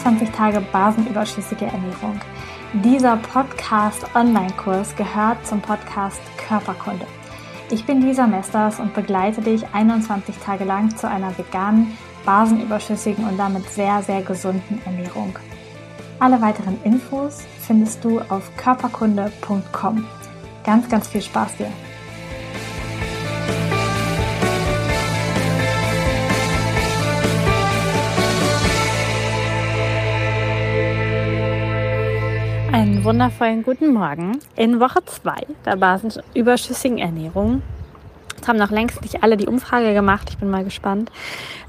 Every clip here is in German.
21 Tage basenüberschüssige Ernährung. Dieser Podcast-Online-Kurs gehört zum Podcast Körperkunde. Ich bin Lisa Mesters und begleite dich 21 Tage lang zu einer veganen, basenüberschüssigen und damit sehr, sehr gesunden Ernährung. Alle weiteren Infos findest du auf körperkunde.com. Ganz, ganz viel Spaß dir! Einen wundervollen guten Morgen. In Woche 2 der basenüberschüssigen Ernährung es haben noch längst nicht alle die Umfrage gemacht. Ich bin mal gespannt,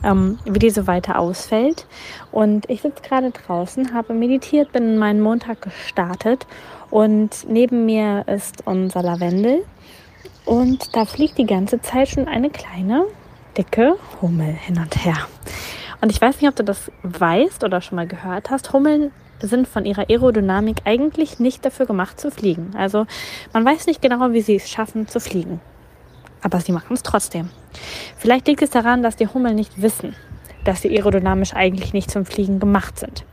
ähm, wie die so weiter ausfällt. Und ich sitze gerade draußen, habe meditiert, bin in meinen Montag gestartet und neben mir ist unser Lavendel. Und da fliegt die ganze Zeit schon eine kleine, dicke Hummel hin und her. Und ich weiß nicht, ob du das weißt oder schon mal gehört hast. Hummeln sind von ihrer Aerodynamik eigentlich nicht dafür gemacht zu fliegen. Also man weiß nicht genau, wie sie es schaffen zu fliegen. Aber sie machen es trotzdem. Vielleicht liegt es daran, dass die Hummeln nicht wissen, dass sie aerodynamisch eigentlich nicht zum Fliegen gemacht sind.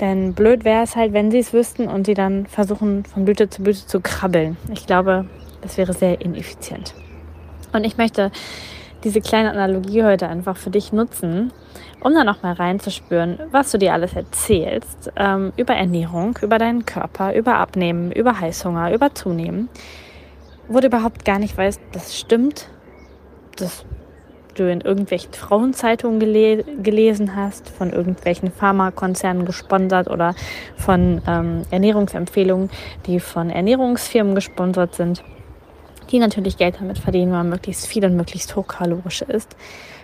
Denn blöd wäre es halt, wenn sie es wüssten und sie dann versuchen, von Blüte zu Blüte zu krabbeln. Ich glaube, das wäre sehr ineffizient. Und ich möchte diese kleine Analogie heute einfach für dich nutzen, um da nochmal reinzuspüren, was du dir alles erzählst ähm, über Ernährung, über deinen Körper, über Abnehmen, über Heißhunger, über Zunehmen, wo du überhaupt gar nicht weißt, das stimmt, dass du in irgendwelchen Frauenzeitungen gele gelesen hast, von irgendwelchen Pharmakonzernen gesponsert oder von ähm, Ernährungsempfehlungen, die von Ernährungsfirmen gesponsert sind, die natürlich Geld damit verdienen, weil möglichst viel und möglichst hochkalorisch ist.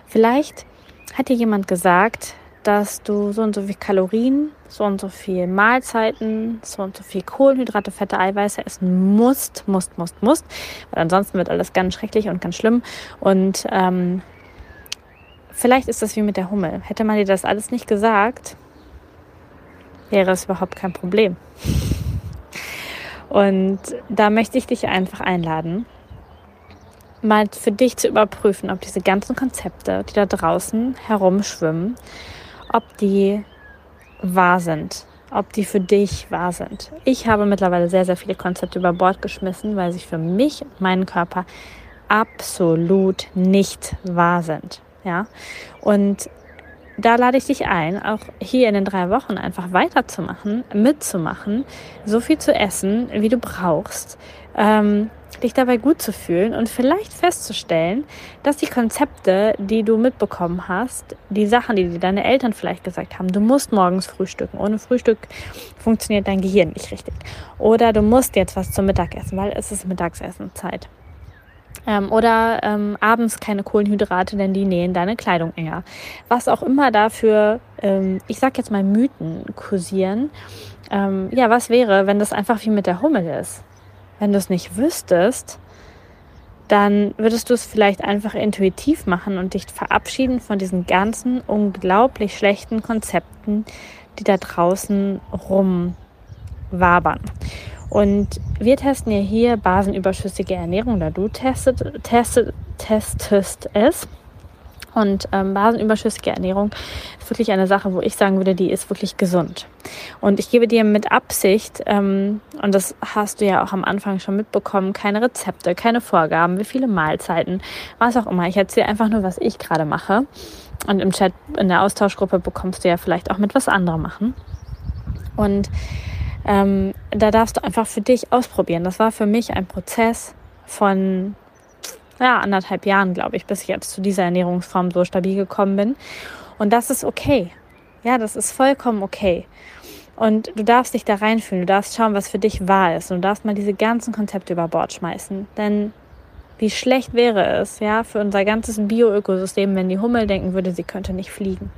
Vielleicht hat dir jemand gesagt, dass du so und so viel Kalorien, so und so viel Mahlzeiten, so und so viel Kohlenhydrate, Fette, Eiweiße essen musst, musst, musst, musst, weil ansonsten wird alles ganz schrecklich und ganz schlimm. Und ähm, vielleicht ist das wie mit der Hummel. Hätte man dir das alles nicht gesagt, wäre es überhaupt kein Problem. Und da möchte ich dich einfach einladen, mal für dich zu überprüfen, ob diese ganzen Konzepte, die da draußen herumschwimmen, ob die wahr sind, ob die für dich wahr sind. Ich habe mittlerweile sehr, sehr viele Konzepte über Bord geschmissen, weil sie für mich und meinen Körper absolut nicht wahr sind. Ja, und da lade ich dich ein, auch hier in den drei Wochen einfach weiterzumachen, mitzumachen, so viel zu essen, wie du brauchst, ähm, dich dabei gut zu fühlen und vielleicht festzustellen, dass die Konzepte, die du mitbekommen hast, die Sachen, die dir deine Eltern vielleicht gesagt haben, du musst morgens frühstücken. Ohne Frühstück funktioniert dein Gehirn nicht richtig. Oder du musst jetzt was zum Mittagessen, weil es ist Mittagsessenzeit. Ähm, oder ähm, abends keine Kohlenhydrate, denn die nähen deine Kleidung enger. Was auch immer dafür, ähm, ich sag jetzt mal Mythen kursieren. Ähm, ja, was wäre, wenn das einfach wie mit der Hummel ist? Wenn du es nicht wüsstest, dann würdest du es vielleicht einfach intuitiv machen und dich verabschieden von diesen ganzen unglaublich schlechten Konzepten, die da draußen rumwabern. Und wir testen ja hier basenüberschüssige Ernährung, oder du testet, testet, testest es. Und ähm, basenüberschüssige Ernährung ist wirklich eine Sache, wo ich sagen würde, die ist wirklich gesund. Und ich gebe dir mit Absicht, ähm, und das hast du ja auch am Anfang schon mitbekommen, keine Rezepte, keine Vorgaben, wie viele Mahlzeiten, was auch immer. Ich erzähle einfach nur, was ich gerade mache. Und im Chat, in der Austauschgruppe bekommst du ja vielleicht auch mit, was andere machen. Und ähm, da darfst du einfach für dich ausprobieren. Das war für mich ein Prozess von ja, anderthalb Jahren, glaube ich, bis ich jetzt zu dieser Ernährungsform so stabil gekommen bin. Und das ist okay. Ja, das ist vollkommen okay. Und du darfst dich da reinfühlen, du darfst schauen, was für dich wahr ist. Und du darfst mal diese ganzen Konzepte über Bord schmeißen. Denn wie schlecht wäre es, ja, für unser ganzes Bioökosystem, wenn die Hummel denken würde, sie könnte nicht fliegen.